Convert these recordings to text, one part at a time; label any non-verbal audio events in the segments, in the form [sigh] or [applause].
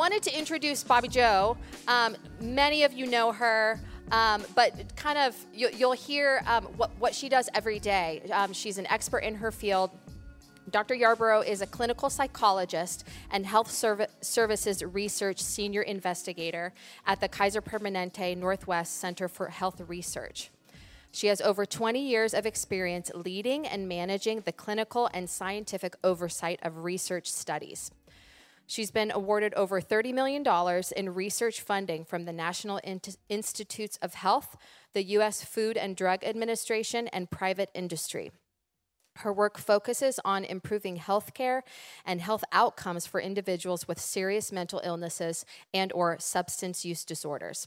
wanted to introduce Bobbi Jo. Um, many of you know her. Um, but kind of, you, will hear um, what, what she does every day. Um, she's an expert in her field. Dr. Yarborough is a clinical psychologist and health services research senior investigator at the Kaiser Permanente Northwest Center for Health Research. She has over 20 years of experience leading and managing the clinical and scientific oversight of research studies. She's been awarded over $30 million in research funding from the National Institutes of Health, the U.S. Food and Drug Administration, and private industry. Her work focuses on improving healthcare and health outcomes for individuals with serious mental illnesses and or substance use disorders.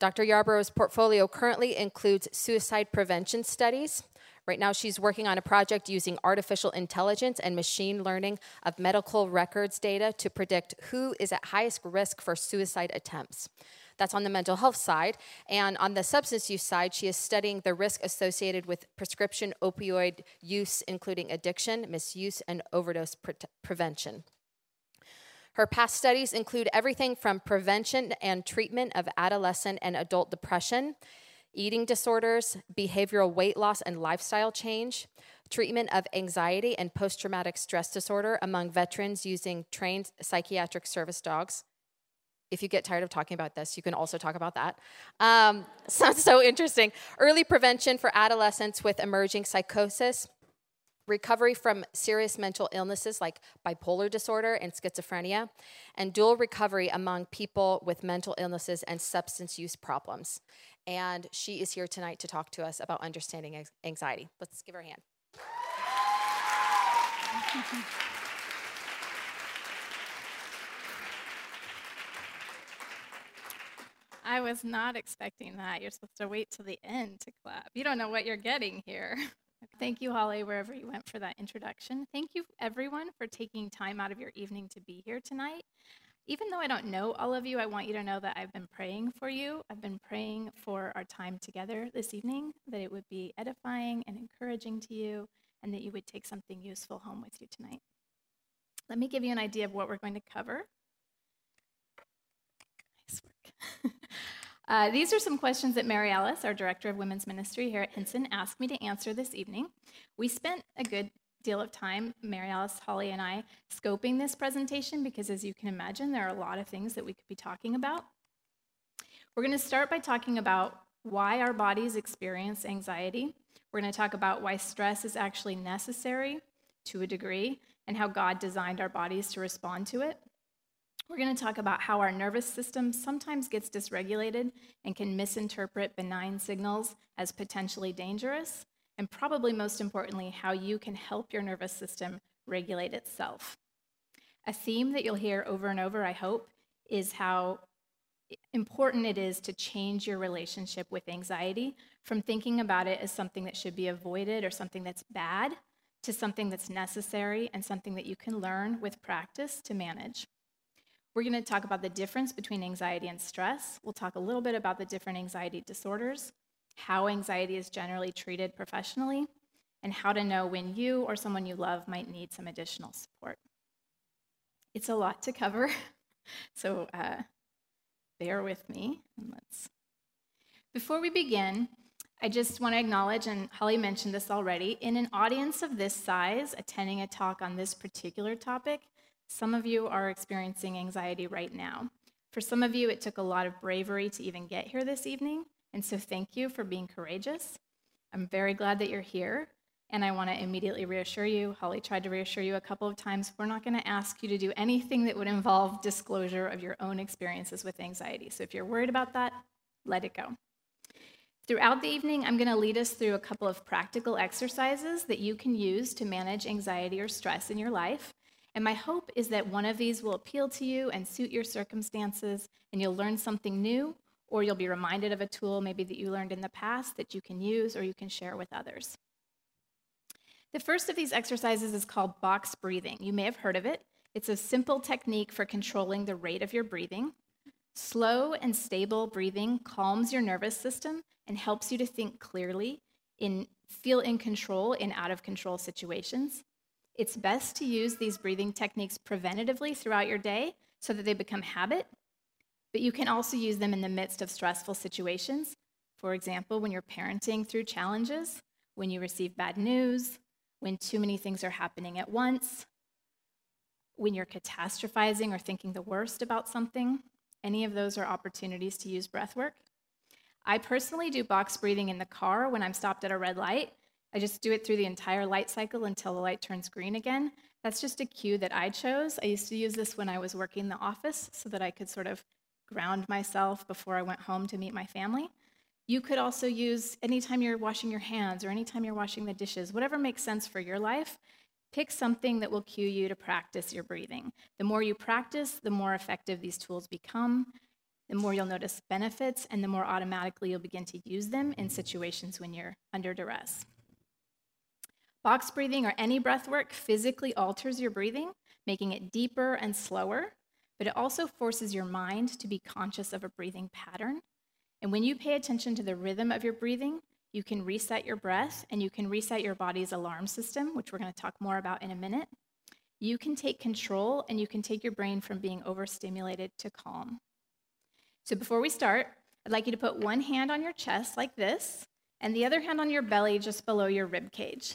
Dr. Yarborough's portfolio currently includes suicide prevention studies, Right now, she's working on a project using artificial intelligence and machine learning of medical records data to predict who is at highest risk for suicide attempts. That's on the mental health side. And on the substance use side, she is studying the risk associated with prescription opioid use, including addiction, misuse, and overdose pre- prevention. Her past studies include everything from prevention and treatment of adolescent and adult depression eating disorders, behavioral weight loss and lifestyle change, treatment of anxiety and post traumatic stress disorder among veterans using trained psychiatric service dogs. If you get tired of talking about this, you can also talk about that. Um, [laughs] sounds so interesting. Early prevention for adolescents with emerging psychosis, recovery from serious mental illnesses like bipolar disorder and schizophrenia, and dual recovery among people with mental illnesses and substance use problems and she is here tonight to talk to us about understanding anxiety. Let's give her a hand. I was not expecting that. You're supposed to wait till the end to clap. You don't know what you're getting here. [laughs] Thank you, Holly, wherever you went for that introduction. Thank you, everyone, for taking time out of your evening to be here tonight even though I don't know all of you, I want you to know that I've been praying for you. I've been praying for our time together this evening, that it would be edifying and encouraging to you, and that you would take something useful home with you tonight. Let me give you an idea of what we're going to cover. Nice work. [laughs] uh, these are some questions that Mary Alice, our Director of Women's Ministry here at Hinson, asked me to answer this evening. We spent a good deal of time, Mary Alice, Holly, and I, scoping this presentation because, as you can imagine, there are a lot of things that we could be talking about. We're going to start by talking about why our bodies experience anxiety. We're going to talk about why stress is actually necessary to a degree and how God designed our bodies to respond to it. We're going to talk about how our nervous system sometimes gets dysregulated and can misinterpret benign signals as potentially dangerous and probably most importantly, how you can help your nervous system regulate itself. A theme that you'll hear over and over, I hope, is how important it is to change your relationship with anxiety from thinking about it as something that should be avoided or something that's bad to something that's necessary and something that you can learn with practice to manage. We're going to talk about the difference between anxiety and stress. We'll talk a little bit about the different anxiety disorders how anxiety is generally treated professionally, and how to know when you or someone you love might need some additional support. It's a lot to cover, [laughs] so uh, bear with me. And let's. Before we begin, I just want to acknowledge, and Holly mentioned this already, in an audience of this size, attending a talk on this particular topic, some of you are experiencing anxiety right now. For some of you, it took a lot of bravery to even get here this evening. And so thank you for being courageous. I'm very glad that you're here. And I want to immediately reassure you, Holly tried to reassure you a couple of times, we're not going to ask you to do anything that would involve disclosure of your own experiences with anxiety. So if you're worried about that, let it go. Throughout the evening, I'm going to lead us through a couple of practical exercises that you can use to manage anxiety or stress in your life. And my hope is that one of these will appeal to you and suit your circumstances, and you'll learn something new or you'll be reminded of a tool maybe that you learned in the past that you can use or you can share with others. The first of these exercises is called box breathing. You may have heard of it. It's a simple technique for controlling the rate of your breathing. Slow and stable breathing calms your nervous system and helps you to think clearly, in, feel in control in out of control situations. It's best to use these breathing techniques preventatively throughout your day so that they become habit, but you can also use them in the midst of stressful situations. For example, when you're parenting through challenges, when you receive bad news, when too many things are happening at once, when you're catastrophizing or thinking the worst about something. Any of those are opportunities to use breath work. I personally do box breathing in the car when I'm stopped at a red light. I just do it through the entire light cycle until the light turns green again. That's just a cue that I chose. I used to use this when I was working in the office so that I could sort of ground myself before I went home to meet my family. You could also use anytime you're washing your hands or anytime you're washing the dishes, whatever makes sense for your life. Pick something that will cue you to practice your breathing. The more you practice, the more effective these tools become, the more you'll notice benefits, and the more automatically you'll begin to use them in situations when you're under duress. Box breathing or any breath work physically alters your breathing, making it deeper and slower, but it also forces your mind to be conscious of a breathing pattern. And when you pay attention to the rhythm of your breathing, you can reset your breath and you can reset your body's alarm system, which we're going to talk more about in a minute. You can take control and you can take your brain from being overstimulated to calm. So before we start, I'd like you to put one hand on your chest like this and the other hand on your belly just below your rib cage.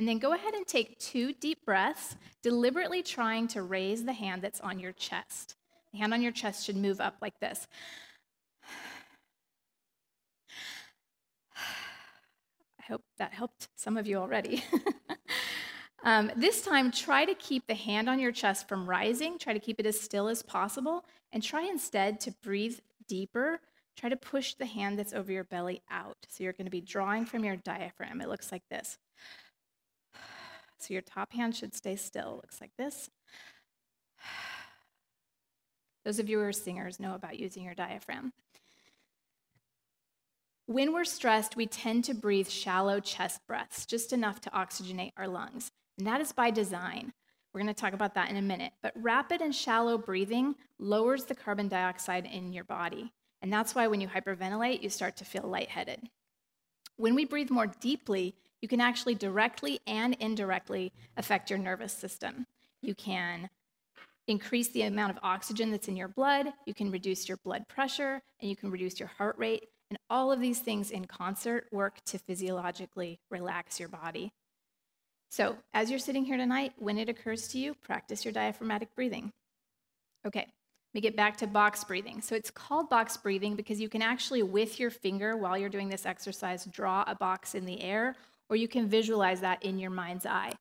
And then go ahead and take two deep breaths, deliberately trying to raise the hand that's on your chest. The hand on your chest should move up like this. [sighs] I hope that helped some of you already. [laughs] um, this time, try to keep the hand on your chest from rising. Try to keep it as still as possible. And try instead to breathe deeper. Try to push the hand that's over your belly out. So you're going to be drawing from your diaphragm. It looks like this. So your top hand should stay still. Looks like this. [sighs] Those of you who are singers know about using your diaphragm. When we're stressed, we tend to breathe shallow chest breaths, just enough to oxygenate our lungs. And that is by design. We're going to talk about that in a minute. But rapid and shallow breathing lowers the carbon dioxide in your body. And that's why when you hyperventilate, you start to feel lightheaded. When we breathe more deeply, you can actually directly and indirectly affect your nervous system. You can increase the amount of oxygen that's in your blood, you can reduce your blood pressure, and you can reduce your heart rate. And all of these things in concert work to physiologically relax your body. So, as you're sitting here tonight, when it occurs to you, practice your diaphragmatic breathing. Okay, let me get back to box breathing. So, it's called box breathing because you can actually, with your finger while you're doing this exercise, draw a box in the air or you can visualize that in your mind's eye.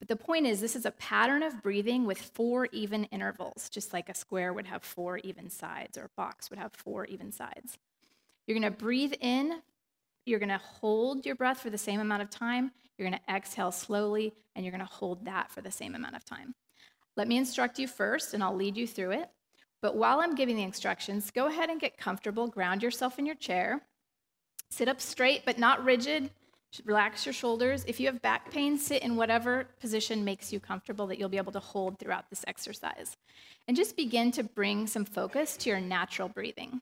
But the point is, this is a pattern of breathing with four even intervals, just like a square would have four even sides or a box would have four even sides. You're going to breathe in, you're going to hold your breath for the same amount of time, you're going to exhale slowly, and you're going to hold that for the same amount of time. Let me instruct you first, and I'll lead you through it. But while I'm giving the instructions, go ahead and get comfortable, ground yourself in your chair, sit up straight but not rigid. Relax your shoulders. If you have back pain, sit in whatever position makes you comfortable that you'll be able to hold throughout this exercise. And just begin to bring some focus to your natural breathing.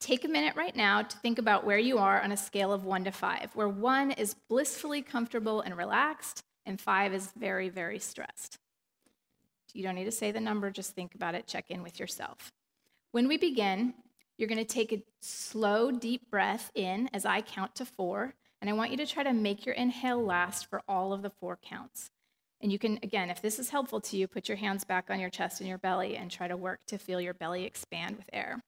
Take a minute right now to think about where you are on a scale of one to five, where one is blissfully comfortable and relaxed, and five is very, very stressed. You don't need to say the number, just think about it, check in with yourself. When we begin, you're going to take a slow, deep breath in as I count to four, and I want you to try to make your inhale last for all of the four counts. And you can, again, if this is helpful to you, put your hands back on your chest and your belly and try to work to feel your belly expand with air.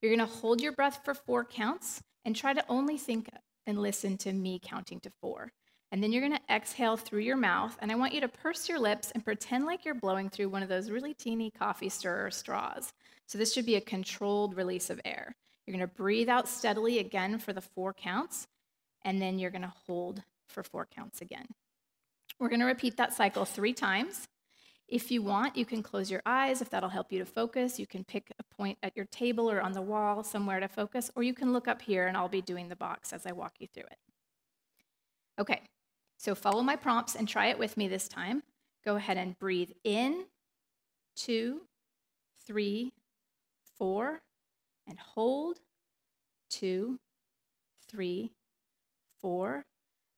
You're going to hold your breath for four counts and try to only think and listen to me counting to four. And then you're going to exhale through your mouth. And I want you to purse your lips and pretend like you're blowing through one of those really teeny coffee stirrer straws. So this should be a controlled release of air. You're going to breathe out steadily again for the four counts and then you're going to hold for four counts again. We're going to repeat that cycle three times. If you want, you can close your eyes if that'll help you to focus. You can pick a point at your table or on the wall somewhere to focus, or you can look up here and I'll be doing the box as I walk you through it. Okay, so follow my prompts and try it with me this time. Go ahead and breathe in, two, three, four, and hold, two, three, four.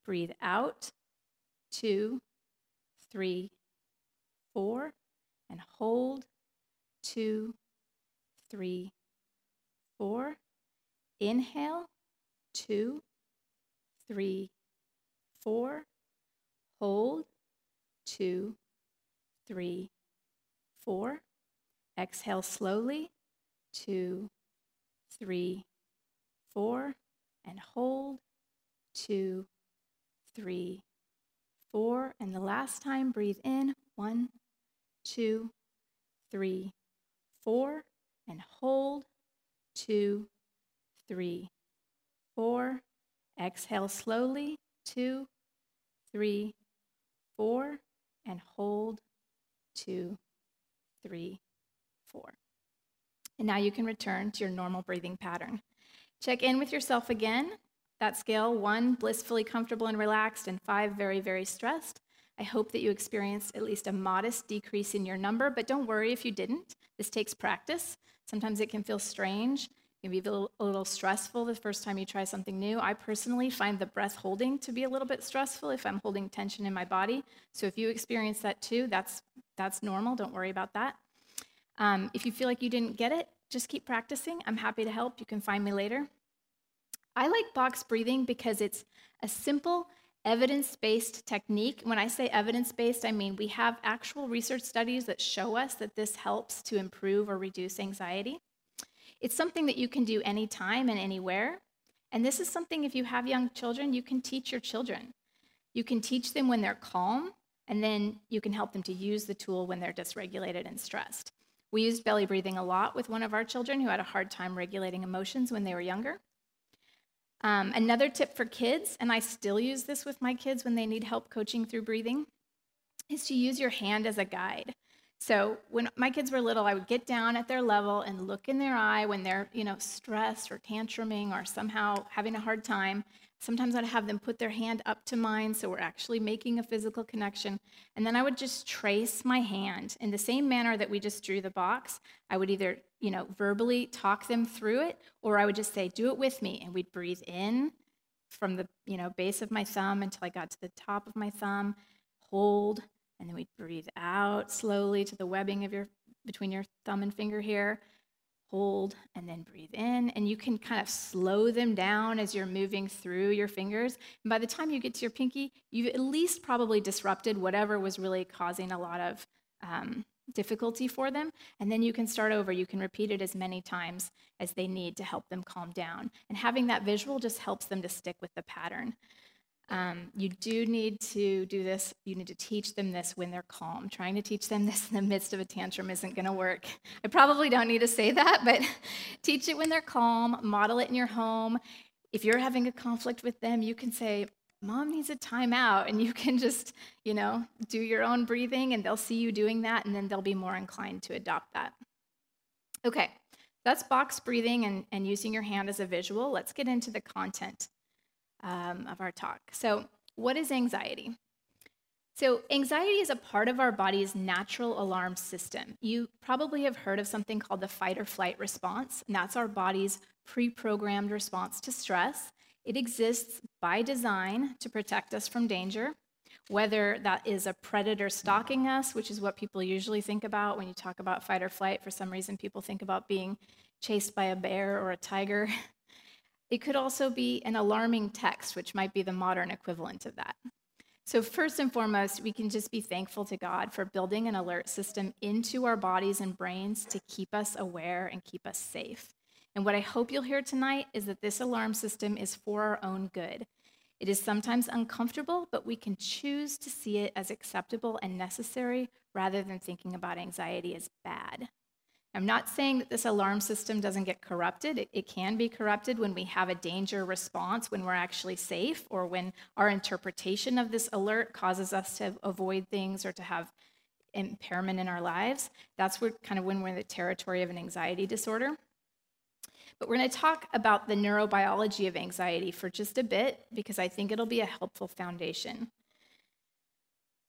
Breathe out, two, three, four, and hold, two, three, four. Inhale, two, three, four. Hold, two, three, four. Exhale slowly, two, three, four. And hold, two, three, four. And the last time, breathe in, one, two, three, four. And hold, two, three, four. Exhale slowly, two, three, four, and hold, two, three, four. And now you can return to your normal breathing pattern. Check in with yourself again. That scale one, blissfully comfortable and relaxed, and five, very, very stressed. I hope that you experienced at least a modest decrease in your number, but don't worry if you didn't. This takes practice. Sometimes it can feel strange. It can be a little, a little, stressful the first time you try something new. I personally find the breath holding to be a little bit stressful if I'm holding tension in my body. So if you experience that too, that's, that's normal. Don't worry about that. Um, if you feel like you didn't get it, just keep practicing. I'm happy to help. You can find me later. I like box breathing because it's a simple, evidence based technique. When I say evidence based, I mean we have actual research studies that show us that this helps to improve or reduce anxiety. It's something that you can do anytime and anywhere. And this is something, if you have young children, you can teach your children. You can teach them when they're calm, and then you can help them to use the tool when they're dysregulated and stressed. We used belly breathing a lot with one of our children who had a hard time regulating emotions when they were younger. Um, another tip for kids, and I still use this with my kids when they need help coaching through breathing, is to use your hand as a guide. So when my kids were little, I would get down at their level and look in their eye when they're, you know, stressed or tantruming or somehow having a hard time, Sometimes I'd have them put their hand up to mine, so we're actually making a physical connection. And then I would just trace my hand in the same manner that we just drew the box. I would either, you know, verbally talk them through it, or I would just say, "Do it with me," and we'd breathe in from the, you know, base of my thumb until I got to the top of my thumb, hold, and then we'd breathe out slowly to the webbing of your between your thumb and finger here hold, and then breathe in. And you can kind of slow them down as you're moving through your fingers. And by the time you get to your pinky, you've at least probably disrupted whatever was really causing a lot of um, difficulty for them. And then you can start over. You can repeat it as many times as they need to help them calm down. And having that visual just helps them to stick with the pattern. Um, you do need to do this. You need to teach them this when they're calm. Trying to teach them [laughs] this in the midst of a tantrum isn't going to work. I probably don't need to say that, but [laughs] teach it when they're calm, model it in your home. If you're having a conflict with them, you can say, Mom needs a timeout, and you [laughs] can just, you know, do your own breathing, and they'll see you doing that, and then they'll be more inclined to adopt that. Okay, that's box breathing and, and using your hand as a visual. Let's get into the content um, of our talk. So, what is anxiety? So, anxiety is a part of our body's natural alarm system. You probably have heard of something called the fight or flight response, and that's our body's pre programmed response to stress. It exists by design to protect us from danger, whether that is a predator stalking us, which is what people usually think about when you talk about fight or flight. For some reason, people think about being chased by a bear or a tiger. [laughs] It could also be an alarming text, which might be the modern equivalent of that. So, first and foremost, we can just be thankful to God for building an alert system into our bodies and brains to keep us aware and keep us safe. And what I hope you'll hear tonight is that this alarm system is for our own good. It is sometimes uncomfortable, but we can choose to see it as acceptable and necessary rather than thinking about anxiety as bad. I'm not saying that this alarm system doesn't get corrupted. It, it, can be corrupted when we have a danger response, when we're actually safe, or when our interpretation of this alert causes us to avoid things or to have impairment in our lives. That's where, kind of when we're in the territory of an anxiety disorder. But we're going to talk about the neurobiology of anxiety for just a bit because I think it'll be a helpful foundation.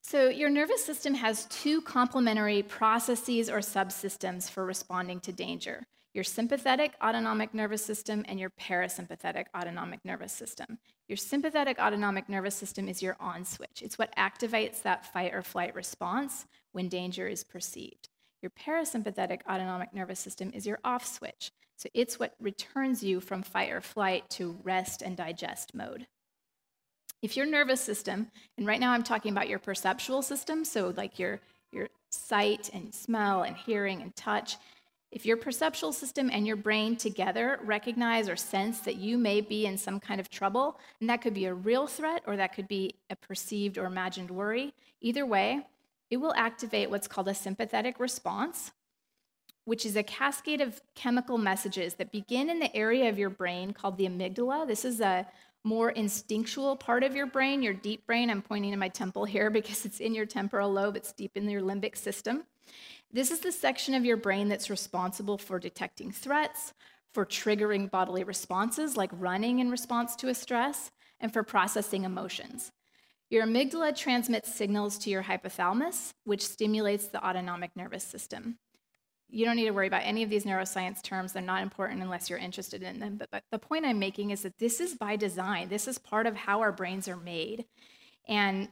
So, your nervous system has two complementary processes or subsystems for responding to danger your sympathetic autonomic nervous system and your parasympathetic autonomic nervous system. Your sympathetic autonomic nervous system is your on switch, it's what activates that fight or flight response when danger is perceived. Your parasympathetic autonomic nervous system is your off switch. So it's what returns you from fight or flight to rest and digest mode. If your nervous system, and right now I'm talking about your perceptual system, so like your, your sight and smell and hearing and touch, if your perceptual system and your brain together recognize or sense that you may be in some kind of trouble, and that could be a real threat or that could be a perceived or imagined worry, either way, it will activate what's called a sympathetic response, which is a cascade of chemical messages that begin in the area of your brain called the amygdala. This is a more instinctual part of your brain, your deep brain. I'm pointing to my temple here [laughs] because it's in your temporal lobe, it's deep in your limbic system. This is the section of your brain that's responsible for detecting threats, for triggering bodily responses like running in response to a stress, and for processing emotions. Your amygdala transmits signals to your hypothalamus, which stimulates the autonomic nervous system. You don't need to worry about any of these neuroscience terms. They're not important unless you're interested in them. But, but the point I'm making is that this is by design. This is part of how our brains are made. And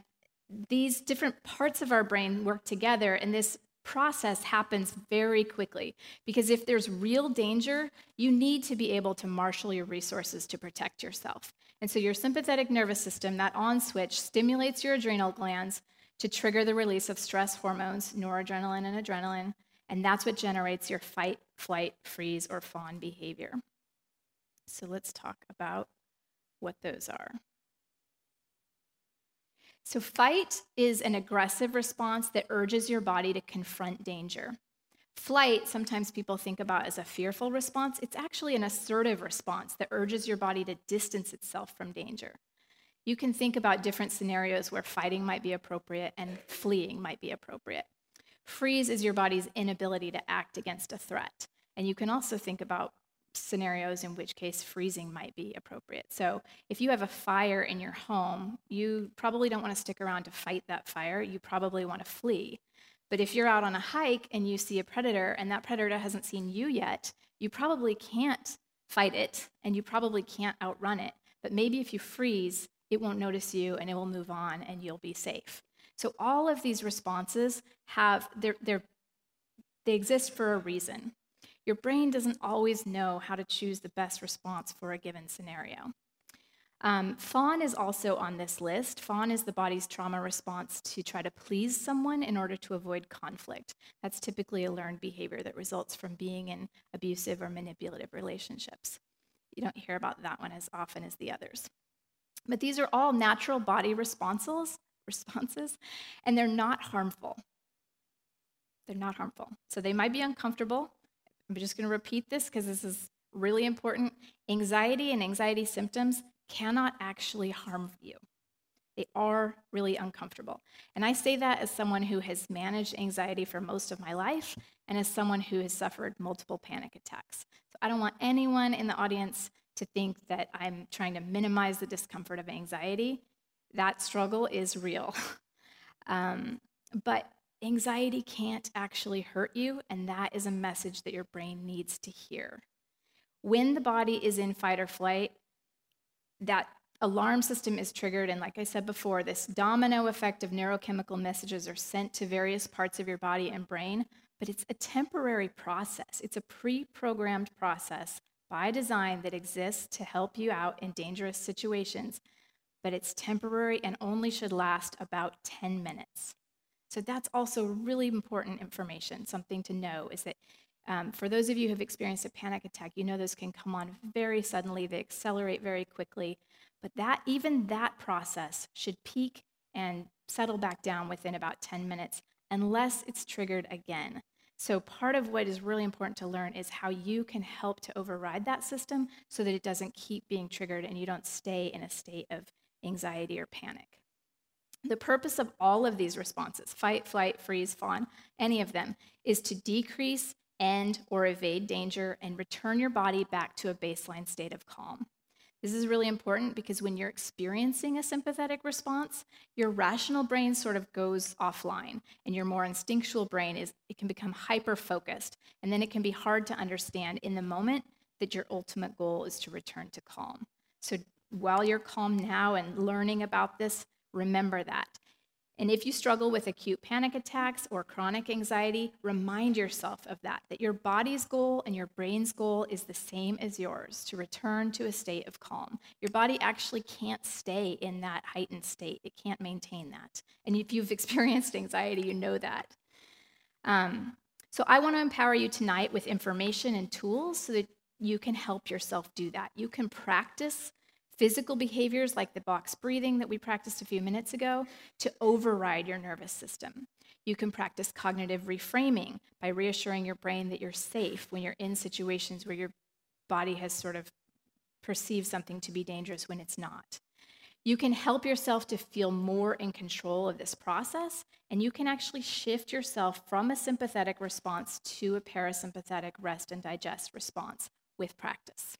these different parts of our brain work together, and this process happens very quickly because if there's real danger, you need to be able to marshal your resources to protect yourself. And so your sympathetic nervous system, that on switch, stimulates your adrenal glands to trigger the release of stress hormones, noradrenaline and adrenaline, and that's what generates your fight, flight, freeze, or fawn behavior. So let's talk about what those are. So, fight is an aggressive response that urges your body to confront danger. Flight, sometimes people think about as a fearful response. It's actually an assertive response that urges your body to distance itself from danger. You can think about different scenarios where fighting might be appropriate and fleeing might be appropriate. Freeze is your body's inability to act against a threat. And you can also think about scenarios in which case freezing might be appropriate. So, if you have a fire in your home, you probably don't want to stick around to fight that fire. You probably want to flee. But if you're out on a hike and you see a predator and that predator hasn't seen you yet, you probably can't fight it and you probably can't outrun it. But maybe if you freeze, it won't notice you and it will move on and you'll be safe. So all of these responses have they're, they're they exist for a reason. Your brain doesn't always know how to choose the best response for a given scenario. Um, fawn is also on this list. Fawn is the body's trauma response to try to please someone in order to avoid conflict. That's typically a learned behavior that results from being in abusive or manipulative relationships. You don't hear about that one as often as the others. But these are all natural body responses, responses, and they're not harmful. They're not harmful. So they might be uncomfortable, I'm just going to repeat this because this is really important. Anxiety and anxiety symptoms cannot actually harm you. They are really uncomfortable. And I say that as someone who has managed anxiety for most of my life and as someone who has suffered multiple panic attacks. So I don't want anyone in the audience to think that I'm trying to minimize the discomfort of anxiety. That struggle is real. [laughs] um, but anxiety can't actually hurt you, and that is a message that your brain needs to hear. When the body is in fight or flight, that alarm system is triggered, and like I said before, this domino effect of neurochemical messages are sent to various parts of your body and brain, but it's a temporary process. It's a pre programmed process by design that exists to help you out in dangerous situations, but it's temporary and only should last about 10 minutes. So that's also really important information, something to know is that um, for those of you who have experienced a panic attack, you know those can come on very suddenly, they accelerate very quickly. But that even that process should peak and settle back down within about 10 minutes unless it's triggered again. So, part of what is really important to learn is how you can help to override that system so that it doesn't keep being triggered and you don't stay in a state of anxiety or panic. The purpose of all of these responses fight, flight, freeze, fawn, any of them is to decrease, end, or evade danger and return your body back to a baseline state of calm. This is really important because when you're experiencing a sympathetic response, your rational brain sort of goes offline and your more instinctual brain is it can become hyper focused and then it can be hard to understand in the moment that your ultimate goal is to return to calm. So while you're calm now and learning about this, Remember that. And if you struggle with acute panic attacks or chronic anxiety, remind yourself of that, that your body's goal and your brain's goal is the same as yours to return to a state of calm. Your body actually can't stay in that heightened state, it can't maintain that. And if you've [laughs] experienced anxiety, you know that. Um, so I want to empower you tonight with information and tools so that you can help yourself do that. You can practice physical behaviors like the box breathing that we practiced a few minutes ago to override your nervous system. You can practice cognitive reframing by reassuring your brain that you're safe when you're in situations where your body has sort of perceived something to be dangerous when it's not. You can help yourself to feel more in control of this process, and you can actually shift yourself from a sympathetic response to a parasympathetic rest and digest response with practice.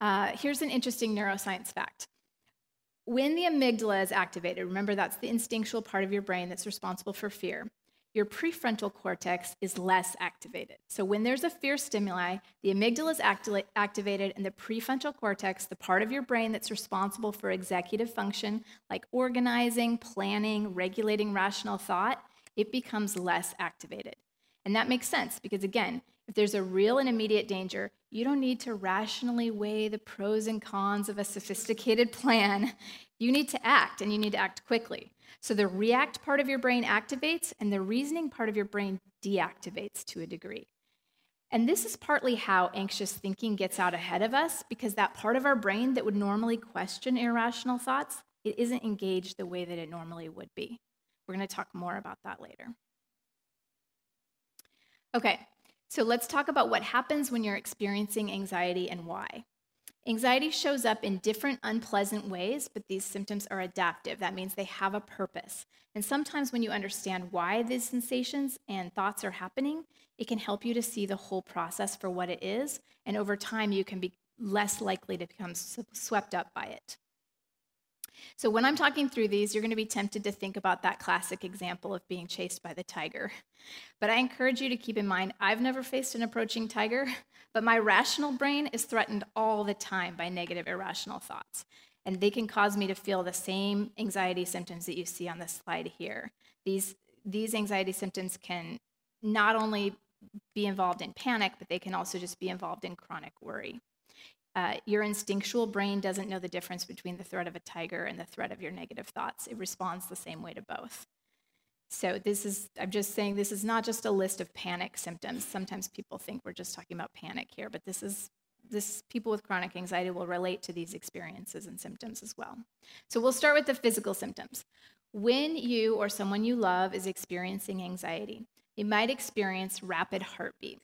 Uh, here's an interesting neuroscience fact. When the amygdala is activated, remember that's the instinctual part of your brain that's responsible for fear, your prefrontal cortex is less activated. So when there's a fear stimuli, the amygdala is acti- activated, and the prefrontal cortex, the part of your brain that's responsible for executive function, like organizing, planning, regulating rational thought, it becomes less activated. And that makes sense because, again, if there's a real and immediate danger, you don't need to rationally weigh the pros and cons of a sophisticated plan. You need to act, and you need to act quickly. So the react part of your brain activates, and the reasoning part of your brain deactivates to a degree. And this is partly how anxious thinking gets out ahead of us, because that part of our brain that would normally question irrational thoughts, it isn't engaged the way that it normally would be. We're going to talk more about that later. Okay, so let's talk about what happens when you're experiencing anxiety and why. Anxiety shows up in different unpleasant ways, but these symptoms are adaptive. That means they have a purpose. And sometimes when you understand why these sensations and thoughts are happening, it can help you to see the whole process for what it is. And over time, you can be less likely to become swept up by it. So, when I'm talking through these, you're going to be tempted to think about that classic example of being chased by the tiger. But I encourage you to keep in mind I've never faced an approaching tiger, but my rational brain is threatened all the time by negative, irrational thoughts. And they can cause me to feel the same anxiety symptoms that you see on the slide here. These, these anxiety symptoms can not only be involved in panic, but they can also just be involved in chronic worry. Uh, your instinctual brain doesn't know the difference between the threat of a tiger and the threat of your negative thoughts. It responds the same way to both. So, this is, I'm just saying, this is not just a list of panic symptoms. Sometimes people think we're just talking about panic here, but this is, this, people with chronic anxiety will relate to these experiences and symptoms as well. So, we'll start with the physical symptoms. When you or someone you love is experiencing anxiety, you might experience rapid heartbeat.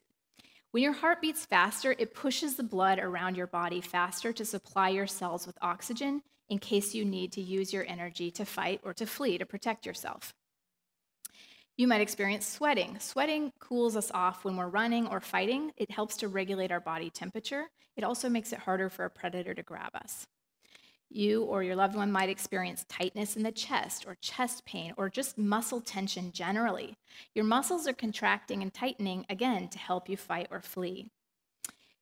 When your heart beats faster, it pushes the blood around your body faster to supply your cells with oxygen in case you need to use your energy to fight or to flee to protect yourself. You might experience sweating. Sweating cools us off when we're running or fighting. It helps to regulate our body temperature. It also makes it harder for a predator to grab us. You or your loved one might experience tightness in the chest or chest pain or just muscle tension generally. Your muscles are contracting and tightening again to help you fight or flee.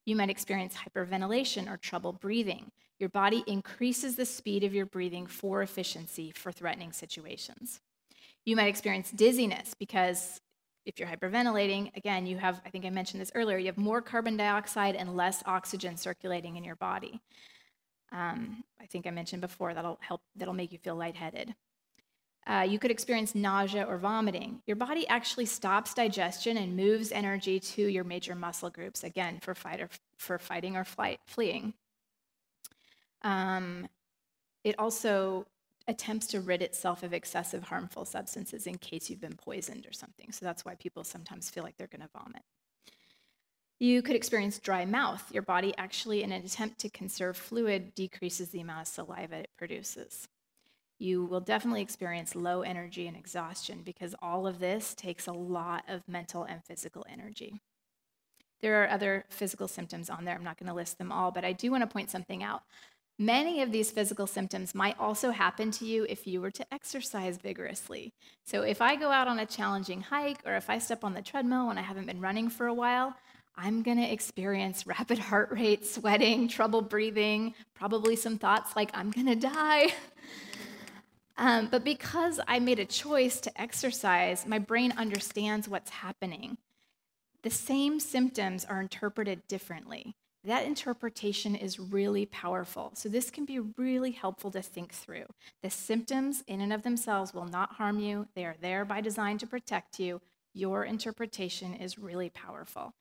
You might experience hyperventilation or trouble breathing. Your body increases the speed of your breathing for efficiency for threatening situations. You might experience dizziness because if you're hyperventilating, again, you have, I think I mentioned this earlier, you have more carbon dioxide and less oxygen circulating in your body. Um, I think I mentioned before that'll help, that'll make you feel lightheaded. Uh, you could experience nausea or vomiting. Your body actually stops digestion and moves energy to your major muscle groups, again, for, fight or, for fighting or flight, fleeing. Um, it also attempts to rid itself of excessive harmful substances in case you've been poisoned or something. So that's why people sometimes feel like they're going to vomit. You could experience dry mouth. Your body actually, in an attempt to conserve fluid, decreases the amount of saliva it produces. You will definitely experience low energy and exhaustion because all of this takes a lot of mental and physical energy. There are other physical symptoms on there. I'm not going to list them all, but I do want to point something out. Many of these physical symptoms might also happen to you if you were to exercise vigorously. So, if I go out on a challenging hike or if I step on the treadmill and I haven't been running for a while, I'm going to experience rapid heart rate, sweating, trouble breathing, probably some thoughts like, I'm going to die. [laughs] Um, but because I made a choice to exercise, my brain understands what's happening. The same symptoms are interpreted differently. That interpretation is really powerful. So, this can be really helpful to think through. The symptoms, in and of themselves, will not harm you. They are there by design to protect you. Your interpretation is really powerful.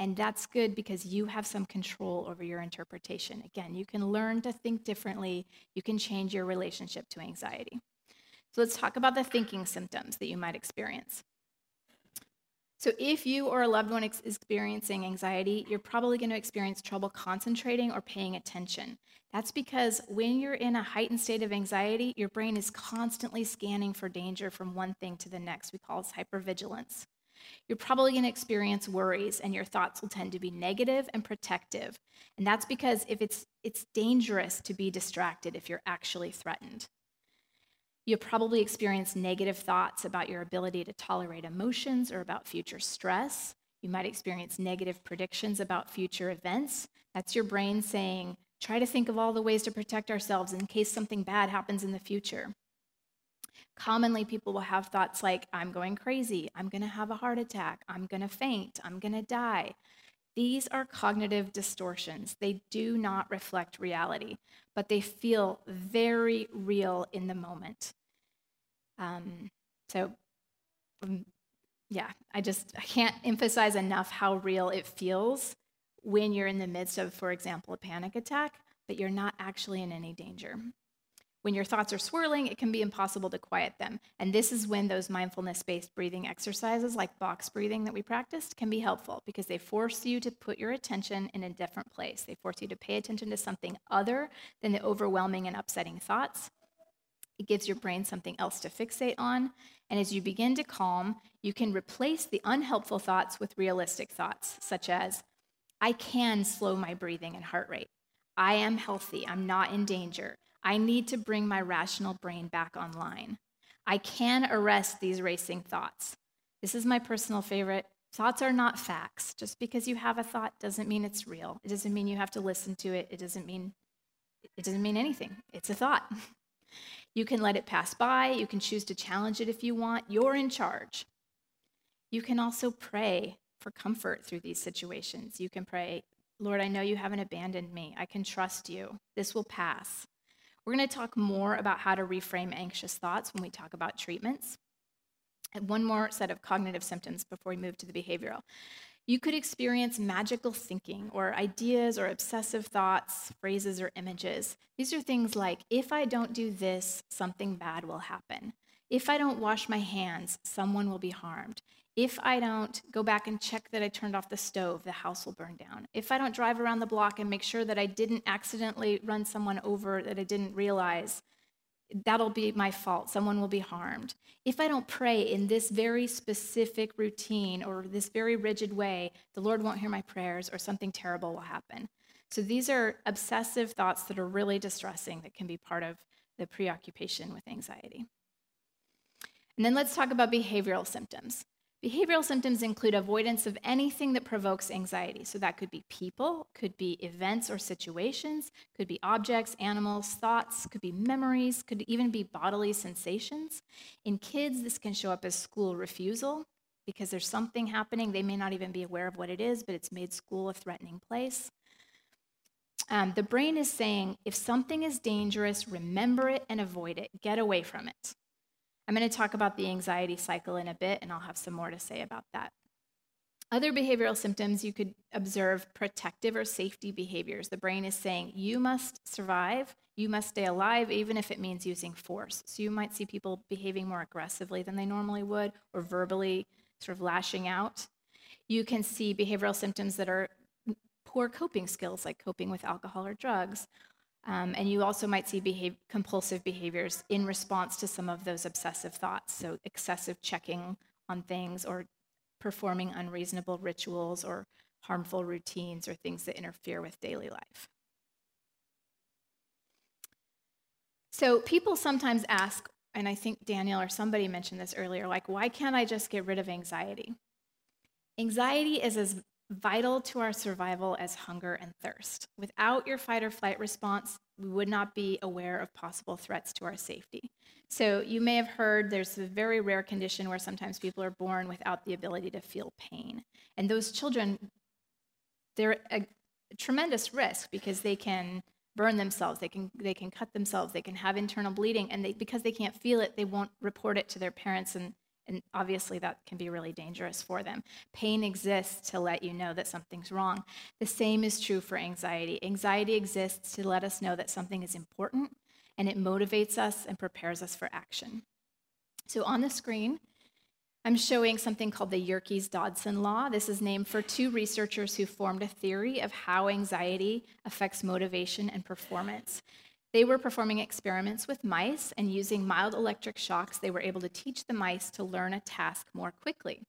And that's good because you have some control over your interpretation. Again, you can learn to think differently, you can change your relationship to anxiety. So, let's talk about the thinking symptoms that you might experience. So, if you or a loved one is experiencing anxiety, you're probably going to experience trouble concentrating or paying attention. That's because when you're in a heightened state of anxiety, your brain is constantly scanning for danger from one thing to the next. We call this hypervigilance. You're probably going to experience worries, and your thoughts will tend to be negative and protective. And that's because if it's, it's dangerous to be distracted if you're actually threatened. You'll probably experience negative thoughts about your ability to tolerate emotions or about future stress. You might experience negative predictions about future events. That's your brain saying, try to think of all the ways to protect ourselves in case something bad happens in the future. Commonly, people will have thoughts like, I'm going crazy, I'm going to have a heart attack, I'm going to faint, I'm going to die. These are cognitive distortions. They do not reflect reality, but they feel very real in the moment. Um, so, um, yeah, I just I can't emphasize enough how real it feels when you're in the midst of, for example, a panic attack, but you're not actually in any danger. When your thoughts are swirling, it can be impossible to quiet them. And this is when those mindfulness based breathing exercises, like box breathing that we practiced, can be helpful because they force you to put your attention in a different place. They force you to pay attention to something other than the overwhelming and upsetting thoughts. It gives your brain something else to fixate on. And as you begin to calm, you can replace the unhelpful thoughts with realistic thoughts, such as, I can slow my breathing and heart rate. I am healthy. I'm not in danger. I need to bring my rational brain back online. I can arrest these racing thoughts. This is my personal favorite. Thoughts are not facts. Just because you have a thought doesn't mean it's real. It doesn't mean you have to listen to it. It doesn't mean it doesn't mean anything. It's a thought. [laughs] You can let it pass by. You can choose to challenge it if you want. You're in charge. You can also pray for comfort through these situations. You can pray, Lord, I know you haven't abandoned me. I can trust you. This will pass. We're going to talk more about how to reframe anxious thoughts when we talk about treatments. And one more set of cognitive symptoms before we move to the behavioral. You could experience magical thinking or ideas or obsessive thoughts, phrases, or images. These are things like if I don't do this, something bad will happen. If I don't wash my hands, someone will be harmed. If I don't go back and check that I turned off the stove, the house will burn down. If I don't drive around the block and make sure that I didn't accidentally run someone over that I didn't realize, that'll be my fault. Someone will be harmed. If I don't pray in this very specific routine or this very rigid way, the Lord won't hear my prayers or something terrible will happen. So these are obsessive thoughts that are really distressing that can be part of the preoccupation with anxiety. And then let's talk about behavioral symptoms. Behavioral symptoms include avoidance of anything that provokes anxiety. So that could be people, could be events or situations, could be objects, animals, thoughts, could be memories, could even be bodily sensations. In kids, this can show up as school refusal because there's something happening. They may not even be aware of what it is, but it's made school a threatening place. Um, the brain is saying if something is dangerous, remember it and avoid it, get away from it. I'm going to talk about the anxiety cycle in a bit, and I'll have some more to say about that. Other behavioral symptoms you could observe protective or safety behaviors. The brain is saying, you must survive, you must stay alive, even if it means using force. So you might see people behaving more aggressively than they normally would, or verbally sort of lashing out. You can see behavioral symptoms that are poor coping skills, like coping with alcohol or drugs, um, and you also might see compulsive behaviors in response to some of those obsessive thoughts. So, excessive checking on things or performing unreasonable rituals or harmful routines or things that interfere with daily life. So, people sometimes ask, and I think Daniel or somebody mentioned this earlier, like, why can't I just get rid of anxiety? Anxiety is as vital to our survival as hunger and thirst. Without your fight or flight response, we would not be aware of possible threats to our safety. So you may have heard there's a very rare condition where sometimes people are born without the ability to feel pain. And those children, they're a, tremendous risk because they can burn themselves, they can, they can cut themselves, they can have internal bleeding, and they, because they can't feel it, they won't report it to their parents and and obviously, that can be really dangerous for them. Pain exists to let you know that something's wrong. The same is true for anxiety. Anxiety exists to let us know that something is important and it motivates us and prepares us for action. So on the screen, I'm showing something called the Yerkes Dodson Law. This is named for two researchers who formed a theory of how anxiety affects motivation and performance. They were performing experiments with mice, and using mild electric shocks, they were able to teach the mice to learn a task more quickly.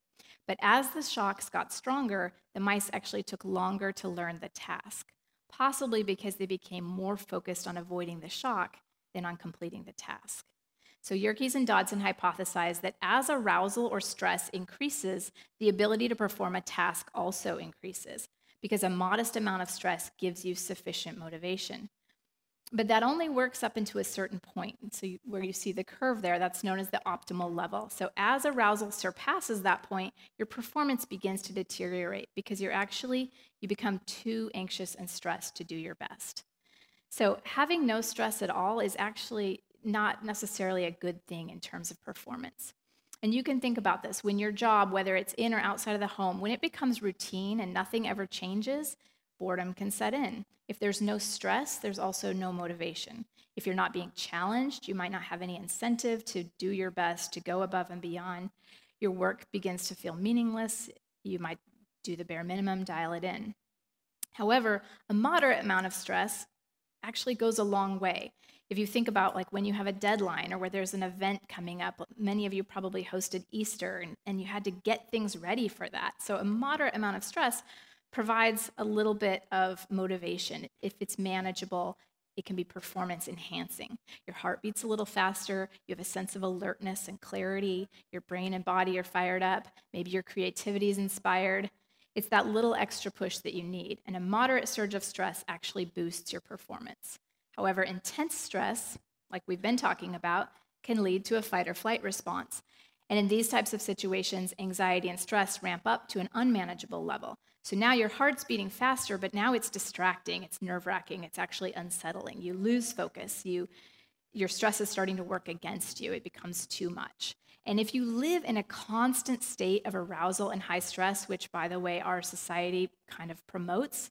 But as the shocks got stronger, the mice actually took longer to learn the task, possibly because they became more focused on avoiding the shock than on completing the task. So Yerkes and Dodson hypothesized that as arousal or stress increases, the ability to perform a task also increases because a modest amount of stress gives you sufficient motivation. But that only works up into a certain point. So, you, where you see the curve there, that's known as the optimal level. So, as arousal surpasses that point, your performance begins to deteriorate because you're actually, you become too anxious and stressed to do your best. So, having no stress at all is actually not necessarily a good thing in terms of performance. And you can think about this when your job, whether it's in or outside of the home, when it becomes routine and nothing ever changes, boredom can set in. If there's no stress, there's also no motivation. If you're not being challenged, you might not have any incentive to do your best, to go above and beyond. Your work begins to feel meaningless. You might do the bare minimum, dial it in. However, a moderate amount of stress actually goes a long way. If you think about like when you have a deadline or where there's an event coming up, many of you probably hosted Easter and, and you had to get things ready for that. So a moderate amount of stress provides a little bit of motivation. If it's manageable, it can be performance enhancing. Your heart beats a little faster, you have a sense of alertness and clarity, your brain and body are fired up, maybe your creativity is inspired. It's that little extra push that you need, and a moderate surge of stress actually boosts your performance. However, intense stress, like we've been talking about, can lead to a fight or flight response. And in these types of situations, anxiety and stress ramp up to an unmanageable level. So now your heart's beating faster, but now it's distracting, it's nerve wracking, it's actually unsettling. You lose focus, you, your stress is starting to work against you, it becomes too much. And if you live in a constant state of arousal and high stress, which, by the way, our society kind of promotes,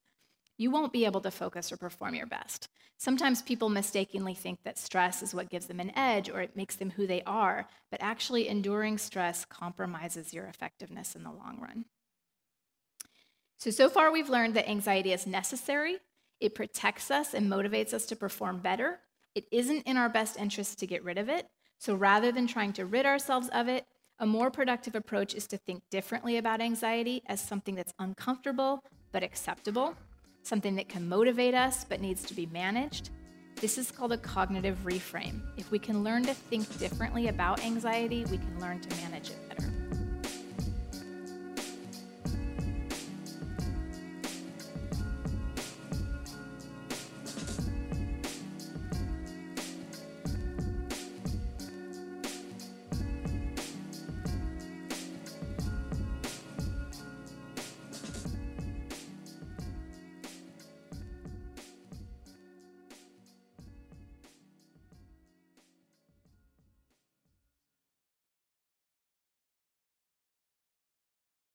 you won't be able to focus or perform your best. Sometimes people mistakenly think that stress is what gives them an edge or it makes them who they are, but actually, enduring stress compromises your effectiveness in the long run. So, so far we've learned that anxiety is necessary, it protects us and motivates us to perform better. It isn't in our best interest to get rid of it. So, rather than trying to rid ourselves of it, a more productive approach is to think differently about anxiety as something that's uncomfortable but acceptable, something that can motivate us but needs to be managed. This is called a cognitive reframe. If we can learn to think differently about anxiety, we can learn to manage it better.